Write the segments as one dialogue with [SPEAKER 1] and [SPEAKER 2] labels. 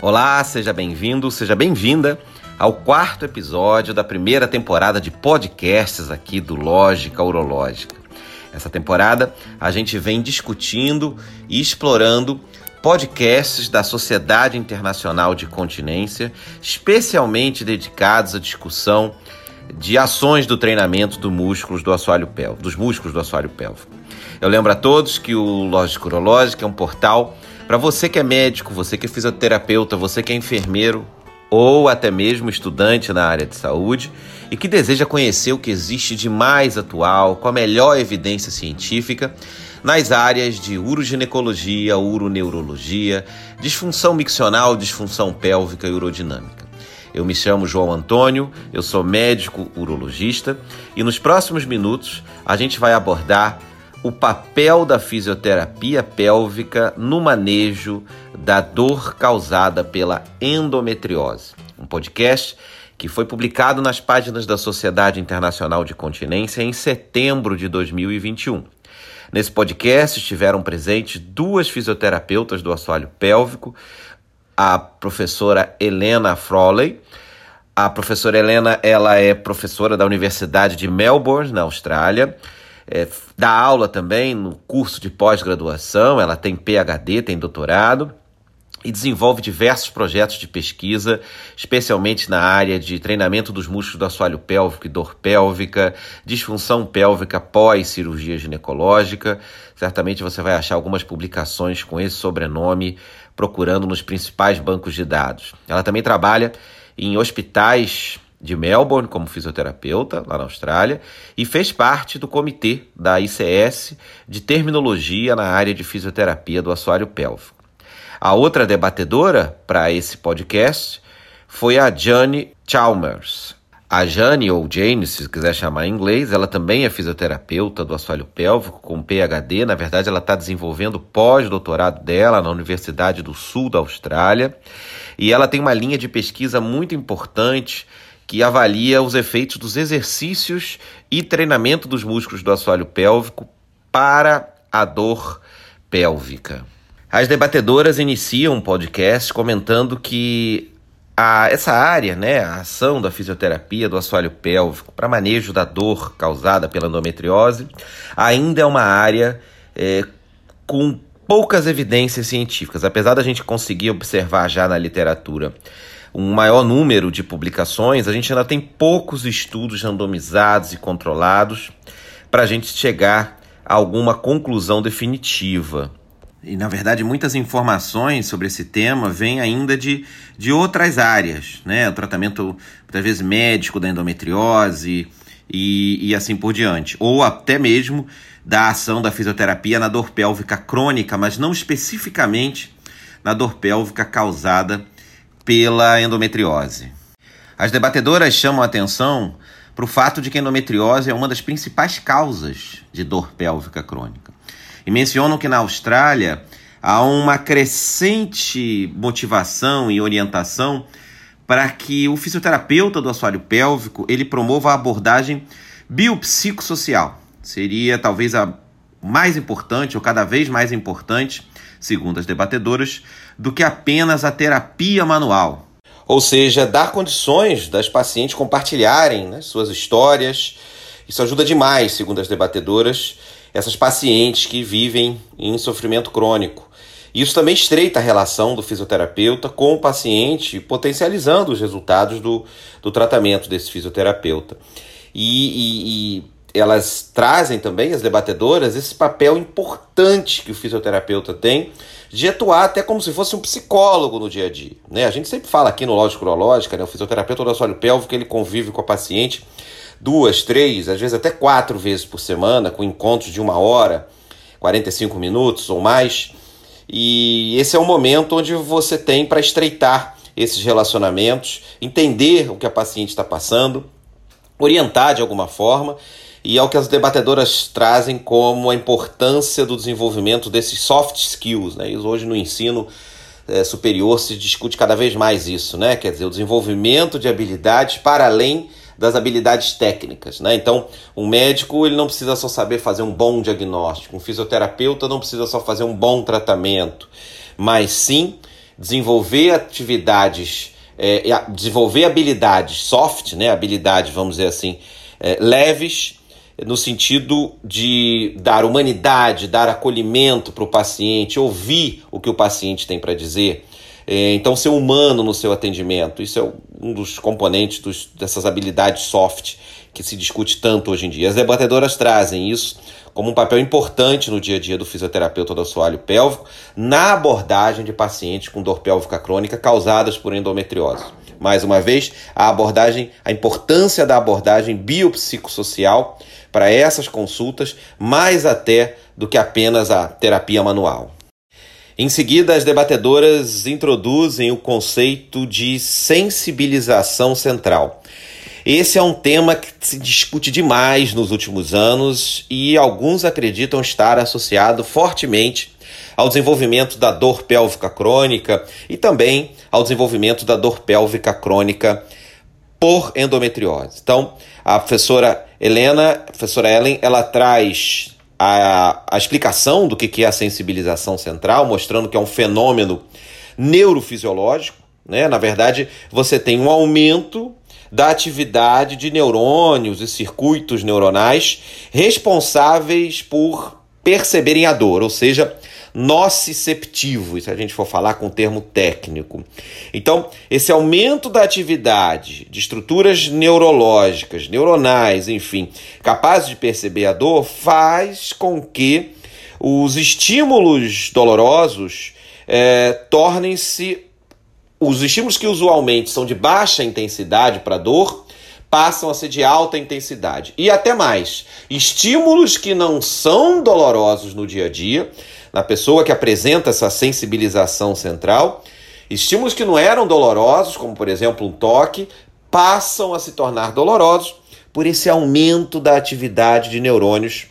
[SPEAKER 1] Olá, seja bem-vindo, seja bem-vinda ao quarto episódio da primeira temporada de podcasts aqui do Lógica Urológica. Essa temporada a gente vem discutindo e explorando podcasts da Sociedade Internacional de Continência, especialmente dedicados à discussão de ações do treinamento do músculos do assoalho pélvico, dos músculos do assoalho pélvico. Eu lembro a todos que o Lógica Urológica é um portal para você que é médico, você que é fisioterapeuta, você que é enfermeiro ou até mesmo estudante na área de saúde e que deseja conhecer o que existe de mais atual, com a melhor evidência científica nas áreas de uroginecologia, uroneurologia, disfunção miccional, disfunção pélvica e urodinâmica. Eu me chamo João Antônio, eu sou médico urologista e nos próximos minutos a gente vai abordar o papel da fisioterapia pélvica no manejo da dor causada pela endometriose. Um podcast que foi publicado nas páginas da Sociedade Internacional de Continência em setembro de 2021. Nesse podcast estiveram presentes duas fisioterapeutas do assoalho pélvico, a professora Helena Froley. A professora Helena ela é professora da Universidade de Melbourne, na Austrália. É, dá aula também no curso de pós-graduação, ela tem PhD, tem doutorado e desenvolve diversos projetos de pesquisa, especialmente na área de treinamento dos músculos do assoalho pélvico e dor pélvica, disfunção pélvica pós-cirurgia ginecológica. Certamente você vai achar algumas publicações com esse sobrenome procurando nos principais bancos de dados. Ela também trabalha em hospitais de Melbourne como fisioterapeuta, lá na Austrália, e fez parte do comitê da ICS de terminologia na área de fisioterapia do assoalho pélvico. A outra debatedora para esse podcast foi a Jane Chalmers. A Jane, ou Jane, se quiser chamar em inglês, ela também é fisioterapeuta do assoalho pélvico com PhD. Na verdade, ela está desenvolvendo pós-doutorado dela na Universidade do Sul da Austrália. E ela tem uma linha de pesquisa muito importante que avalia os efeitos dos exercícios e treinamento dos músculos do assoalho pélvico para a dor pélvica. As debatedoras iniciam um podcast comentando que a, essa área, né, a ação da fisioterapia do assoalho pélvico para manejo da dor causada pela endometriose, ainda é uma área é, com poucas evidências científicas. Apesar da gente conseguir observar já na literatura um maior número de publicações, a gente ainda tem poucos estudos randomizados e controlados para a gente chegar a alguma conclusão definitiva. E, na verdade, muitas informações sobre esse tema vêm ainda de, de outras áreas, né? O tratamento, muitas vezes, médico da endometriose e, e assim por diante. Ou até mesmo da ação da fisioterapia na dor pélvica crônica, mas não especificamente na dor pélvica causada pela endometriose. As debatedoras chamam a atenção para o fato de que a endometriose é uma das principais causas de dor pélvica crônica e mencionam que na Austrália há uma crescente motivação e orientação para que o fisioterapeuta do assoalho pélvico ele promova a abordagem biopsicossocial. Seria talvez a mais importante ou cada vez mais importante, segundo as debatedoras, do que apenas a terapia manual. Ou seja, dar condições das pacientes compartilharem né, suas histórias. Isso ajuda demais, segundo as debatedoras, essas pacientes que vivem em sofrimento crônico. Isso também estreita a relação do fisioterapeuta com o paciente, potencializando os resultados do, do tratamento desse fisioterapeuta. E, e, e elas trazem também, as debatedoras, esse papel importante que o fisioterapeuta tem de atuar até como se fosse um psicólogo no dia a dia. Né? A gente sempre fala aqui no Lógico Urológica, né? o fisioterapeuta do assoalho pélvico ele convive com a paciente duas, três, às vezes até quatro vezes por semana, com encontros de uma hora, 45 minutos ou mais. E esse é o momento onde você tem para estreitar esses relacionamentos, entender o que a paciente está passando, orientar de alguma forma. E é o que as debatedoras trazem como a importância do desenvolvimento desses soft skills. Né? E hoje no ensino é, superior se discute cada vez mais isso, né? Quer dizer, o desenvolvimento de habilidades para além das habilidades técnicas, né? Então, um médico ele não precisa só saber fazer um bom diagnóstico, um fisioterapeuta não precisa só fazer um bom tratamento, mas sim desenvolver atividades, é, desenvolver habilidades soft, né? Habilidades, vamos dizer assim, é, leves no sentido de dar humanidade, dar acolhimento para o paciente, ouvir o que o paciente tem para dizer. É, então, ser humano no seu atendimento, isso é um dos componentes dos, dessas habilidades soft que se discute tanto hoje em dia. As debatedoras trazem isso como um papel importante no dia a dia do fisioterapeuta do assoalho pélvico na abordagem de pacientes com dor pélvica crônica causadas por endometriose. Mais uma vez, a abordagem, a importância da abordagem biopsicossocial para essas consultas, mais até do que apenas a terapia manual. Em seguida, as debatedoras introduzem o conceito de sensibilização central. Esse é um tema que se discute demais nos últimos anos e alguns acreditam estar associado fortemente ao desenvolvimento da dor pélvica crônica e também ao desenvolvimento da dor pélvica crônica por endometriose. Então, a professora Helena, a professora Ellen, ela traz a, a explicação do que, que é a sensibilização central, mostrando que é um fenômeno neurofisiológico. Né? Na verdade, você tem um aumento da atividade de neurônios e circuitos neuronais responsáveis por perceberem a dor, ou seja, nociceptivo, se a gente for falar com o termo técnico. Então, esse aumento da atividade de estruturas neurológicas, neuronais, enfim, capazes de perceber a dor, faz com que os estímulos dolorosos é, tornem-se os estímulos que usualmente são de baixa intensidade para dor passam a ser de alta intensidade. E até mais, estímulos que não são dolorosos no dia a dia na pessoa que apresenta essa sensibilização central, estímulos que não eram dolorosos, como por exemplo um toque, passam a se tornar dolorosos por esse aumento da atividade de neurônios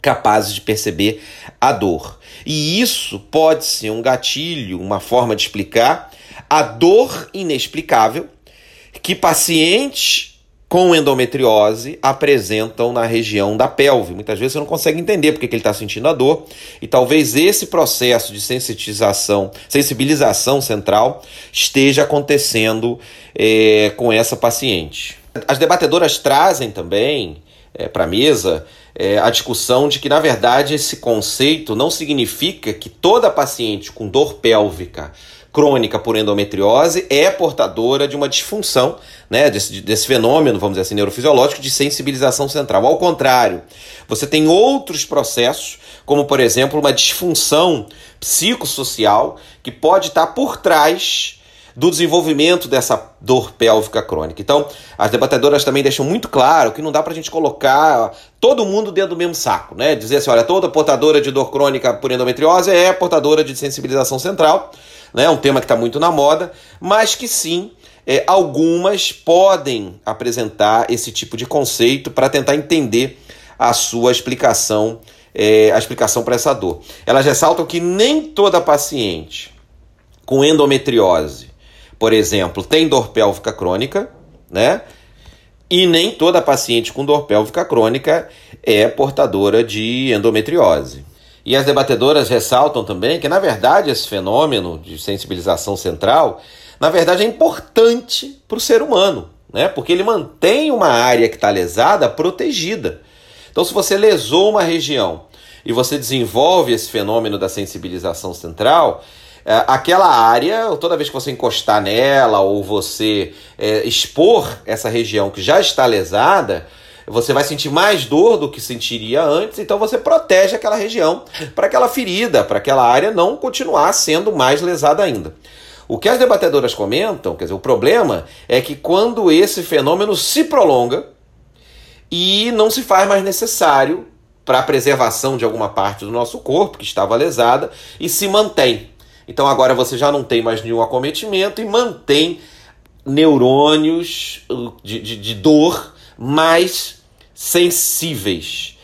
[SPEAKER 1] capazes de perceber a dor. E isso pode ser um gatilho, uma forma de explicar a dor inexplicável que pacientes com endometriose apresentam na região da pelve. Muitas vezes você não consegue entender porque que ele está sentindo a dor, e talvez esse processo de sensitização, sensibilização central esteja acontecendo é, com essa paciente. As debatedoras trazem também é, para a mesa é, a discussão de que, na verdade, esse conceito não significa que toda paciente com dor pélvica crônica por endometriose é portadora de uma disfunção, né, desse, desse fenômeno, vamos dizer assim, neurofisiológico de sensibilização central. Ao contrário, você tem outros processos, como por exemplo uma disfunção psicossocial que pode estar por trás do desenvolvimento dessa dor pélvica crônica. Então, as debatedoras também deixam muito claro que não dá para a gente colocar todo mundo dentro do mesmo saco, né? Dizer assim, olha, toda portadora de dor crônica por endometriose é portadora de sensibilização central né? um tema que está muito na moda, mas que sim, é, algumas podem apresentar esse tipo de conceito para tentar entender a sua explicação, é, a explicação para essa dor. Elas ressaltam que nem toda paciente com endometriose, por exemplo, tem dor pélvica crônica, né? E nem toda paciente com dor pélvica crônica é portadora de endometriose. E as debatedoras ressaltam também que, na verdade, esse fenômeno de sensibilização central, na verdade, é importante para o ser humano, né? porque ele mantém uma área que está lesada protegida. Então, se você lesou uma região e você desenvolve esse fenômeno da sensibilização central, é, aquela área, toda vez que você encostar nela ou você é, expor essa região que já está lesada, você vai sentir mais dor do que sentiria antes, então você protege aquela região para aquela ferida, para aquela área não continuar sendo mais lesada ainda. O que as debatedoras comentam, quer dizer, o problema é que quando esse fenômeno se prolonga e não se faz mais necessário para a preservação de alguma parte do nosso corpo que estava lesada e se mantém. Então agora você já não tem mais nenhum acometimento e mantém neurônios uh, de, de, de dor mais sensíveis,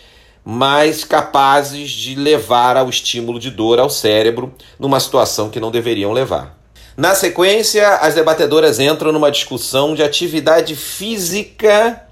[SPEAKER 1] mais capazes de levar ao estímulo de dor ao cérebro numa situação que não deveriam levar. Na sequência, as debatedoras entram numa discussão de atividade física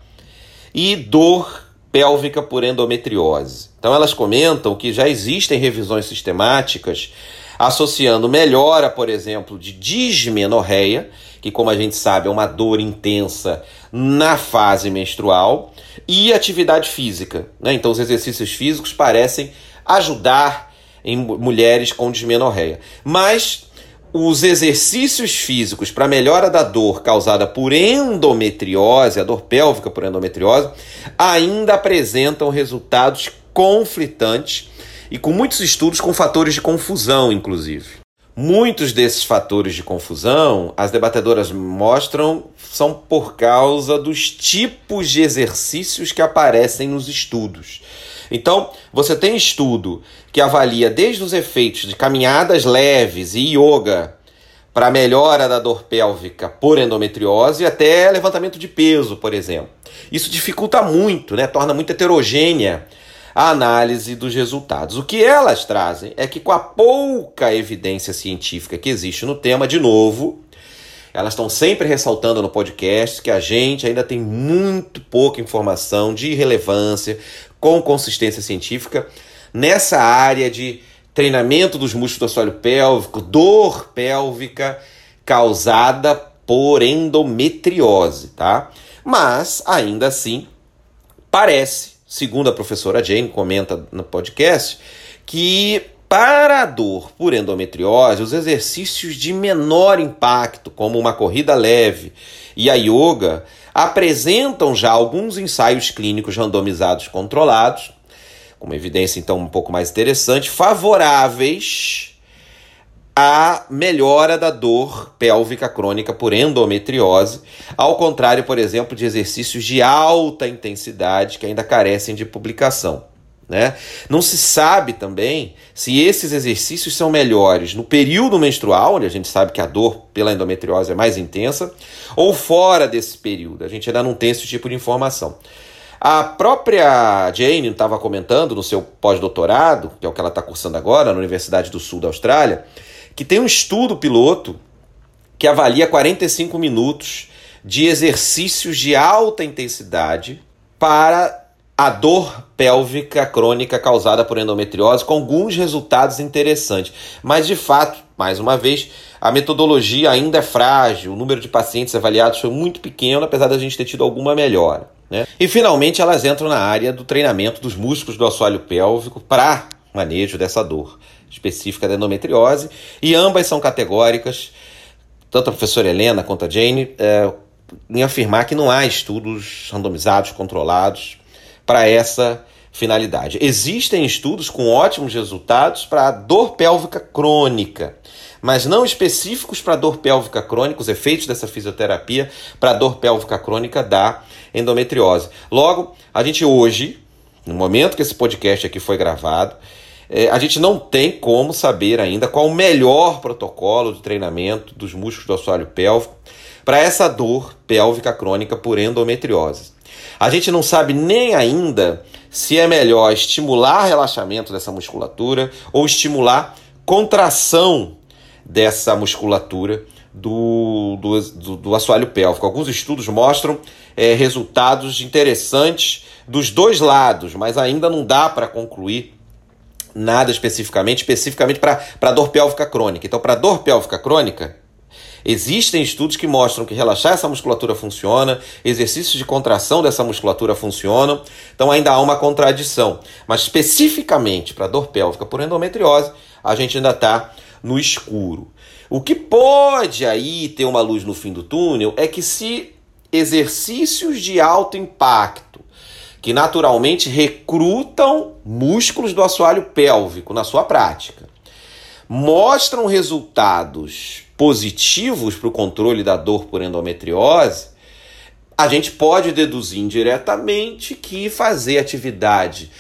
[SPEAKER 1] e dor pélvica por endometriose. Então, elas comentam que já existem revisões sistemáticas associando melhora, por exemplo, de dismenorreia, que, como a gente sabe, é uma dor intensa na fase menstrual, e atividade física. Né? Então, os exercícios físicos parecem ajudar em mulheres com dismenorreia. Mas os exercícios físicos para melhora da dor causada por endometriose, a dor pélvica por endometriose, ainda apresentam resultados conflitantes e com muitos estudos com fatores de confusão, inclusive. Muitos desses fatores de confusão, as debatedoras mostram, são por causa dos tipos de exercícios que aparecem nos estudos. Então, você tem estudo que avalia desde os efeitos de caminhadas leves e yoga para melhora da dor pélvica por endometriose até levantamento de peso, por exemplo. Isso dificulta muito, né? torna muito heterogênea a análise dos resultados. O que elas trazem é que, com a pouca evidência científica que existe no tema, de novo, elas estão sempre ressaltando no podcast que a gente ainda tem muito pouca informação de relevância com consistência científica nessa área de treinamento dos músculos do assoalho pélvico, dor pélvica causada por endometriose, tá? Mas ainda assim parece, segundo a professora Jane comenta no podcast, que para a dor por endometriose, os exercícios de menor impacto, como uma corrida leve e a yoga, apresentam já alguns ensaios clínicos randomizados controlados, com uma evidência então um pouco mais interessante, favoráveis à melhora da dor pélvica crônica por endometriose, ao contrário, por exemplo, de exercícios de alta intensidade que ainda carecem de publicação. Né? Não se sabe também se esses exercícios são melhores no período menstrual, onde a gente sabe que a dor pela endometriose é mais intensa, ou fora desse período. A gente ainda não tem esse tipo de informação. A própria Jane estava comentando no seu pós-doutorado, que é o que ela está cursando agora, na Universidade do Sul da Austrália, que tem um estudo piloto que avalia 45 minutos de exercícios de alta intensidade para a dor pélvica crônica causada por endometriose, com alguns resultados interessantes. Mas, de fato, mais uma vez, a metodologia ainda é frágil, o número de pacientes avaliados foi muito pequeno, apesar da gente ter tido alguma melhora. Né? E, finalmente, elas entram na área do treinamento dos músculos do assoalho pélvico para manejo dessa dor específica da endometriose, e ambas são categóricas, tanto a professora Helena quanto a Jane, é, em afirmar que não há estudos randomizados, controlados, para essa finalidade. Existem estudos com ótimos resultados para dor pélvica crônica, mas não específicos para dor pélvica crônica, os efeitos dessa fisioterapia para dor pélvica crônica da endometriose. Logo, a gente hoje, no momento que esse podcast aqui foi gravado, é, a gente não tem como saber ainda qual o melhor protocolo de treinamento dos músculos do assoalho pélvico para essa dor pélvica crônica por endometriose. A gente não sabe nem ainda se é melhor estimular relaxamento dessa musculatura ou estimular contração dessa musculatura do, do, do, do assoalho pélvico. Alguns estudos mostram é, resultados interessantes dos dois lados, mas ainda não dá para concluir nada especificamente, especificamente para dor pélvica crônica. Então, para dor pélvica crônica, Existem estudos que mostram que relaxar essa musculatura funciona, exercícios de contração dessa musculatura funcionam, então ainda há uma contradição. Mas especificamente para dor pélvica por endometriose, a gente ainda está no escuro. O que pode aí ter uma luz no fim do túnel é que se exercícios de alto impacto, que naturalmente recrutam músculos do assoalho pélvico na sua prática, mostram resultados positivos para o controle da dor por endometriose, a gente pode deduzir indiretamente que fazer atividade,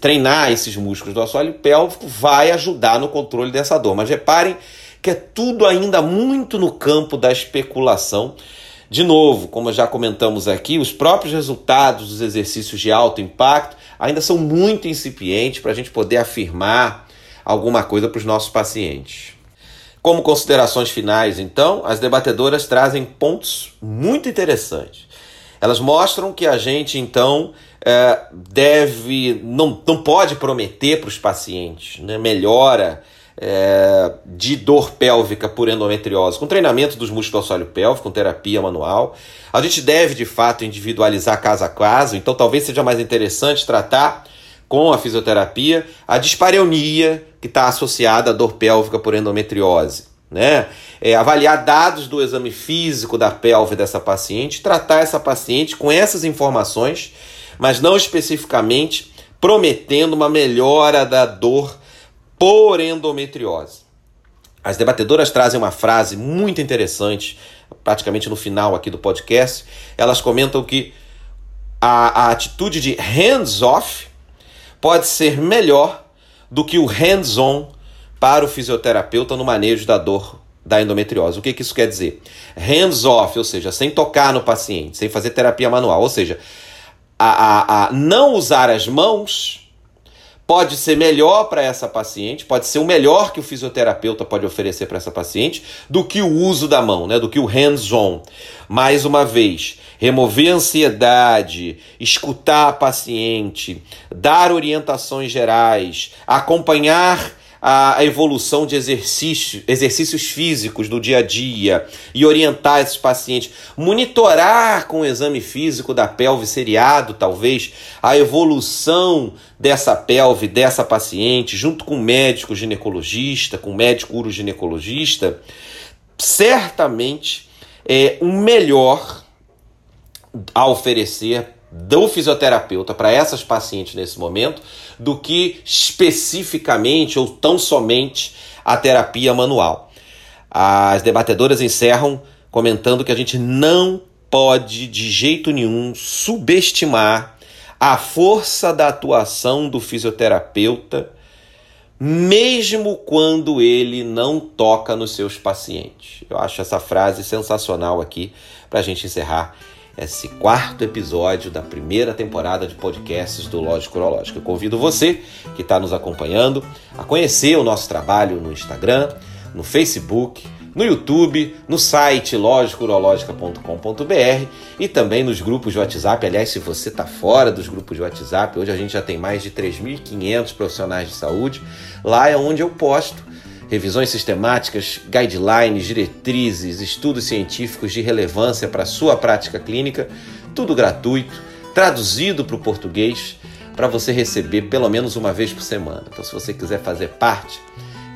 [SPEAKER 1] treinar esses músculos do assoalho pélvico vai ajudar no controle dessa dor. Mas reparem que é tudo ainda muito no campo da especulação. De novo, como já comentamos aqui, os próprios resultados dos exercícios de alto impacto ainda são muito incipientes para a gente poder afirmar alguma coisa para os nossos pacientes. Como considerações finais, então, as debatedoras trazem pontos muito interessantes. Elas mostram que a gente, então, é, deve, não, não pode prometer para os pacientes né, melhora é, de dor pélvica por endometriose, com treinamento dos músculos do assoalho pélvico, com terapia manual. A gente deve, de fato, individualizar caso a caso, então talvez seja mais interessante tratar com a fisioterapia a dispareunia que está associada à dor pélvica por endometriose. Né? É, avaliar dados do exame físico da pelve dessa paciente, tratar essa paciente com essas informações, mas não especificamente prometendo uma melhora da dor por endometriose. As debatedoras trazem uma frase muito interessante, praticamente no final aqui do podcast. Elas comentam que a, a atitude de hands-off pode ser melhor do que o hands-on para o fisioterapeuta no manejo da dor da endometriose. O que, que isso quer dizer? Hands-off, ou seja, sem tocar no paciente, sem fazer terapia manual. Ou seja, a, a, a não usar as mãos pode ser melhor para essa paciente, pode ser o melhor que o fisioterapeuta pode oferecer para essa paciente do que o uso da mão, né, do que o hands-on. Mais uma vez, remover a ansiedade, escutar a paciente, dar orientações gerais, acompanhar a evolução de exercício, exercícios físicos do dia a dia e orientar esses pacientes, monitorar com o exame físico da pelve seriado, talvez, a evolução dessa pelve, dessa paciente, junto com médico ginecologista, com médico uroginecologista, certamente é o melhor a oferecer do fisioterapeuta para essas pacientes nesse momento do que especificamente ou tão somente a terapia manual. As debatedoras encerram comentando que a gente não pode de jeito nenhum subestimar a força da atuação do fisioterapeuta, mesmo quando ele não toca nos seus pacientes. Eu acho essa frase sensacional aqui para a gente encerrar esse quarto episódio da primeira temporada de podcasts do Lógico Urológico. Eu convido você que está nos acompanhando a conhecer o nosso trabalho no Instagram, no Facebook, no YouTube, no site lógicourológica.com.br e também nos grupos de WhatsApp. Aliás, se você está fora dos grupos de WhatsApp, hoje a gente já tem mais de 3.500 profissionais de saúde. Lá é onde eu posto revisões sistemáticas, guidelines, diretrizes, estudos científicos de relevância para a sua prática clínica, tudo gratuito, traduzido para o português, para você receber pelo menos uma vez por semana. Então, se você quiser fazer parte,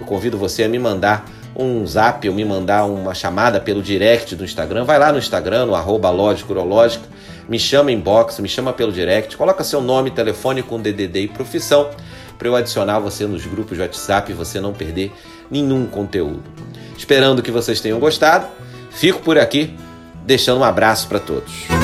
[SPEAKER 1] eu convido você a me mandar um zap ou me mandar uma chamada pelo direct do Instagram. Vai lá no Instagram, no arroba Urológica, me chama inbox, me chama pelo direct, coloca seu nome, telefone com DDD e profissão para eu adicionar você nos grupos de WhatsApp e você não perder nenhum conteúdo. Esperando que vocês tenham gostado, fico por aqui, deixando um abraço para todos.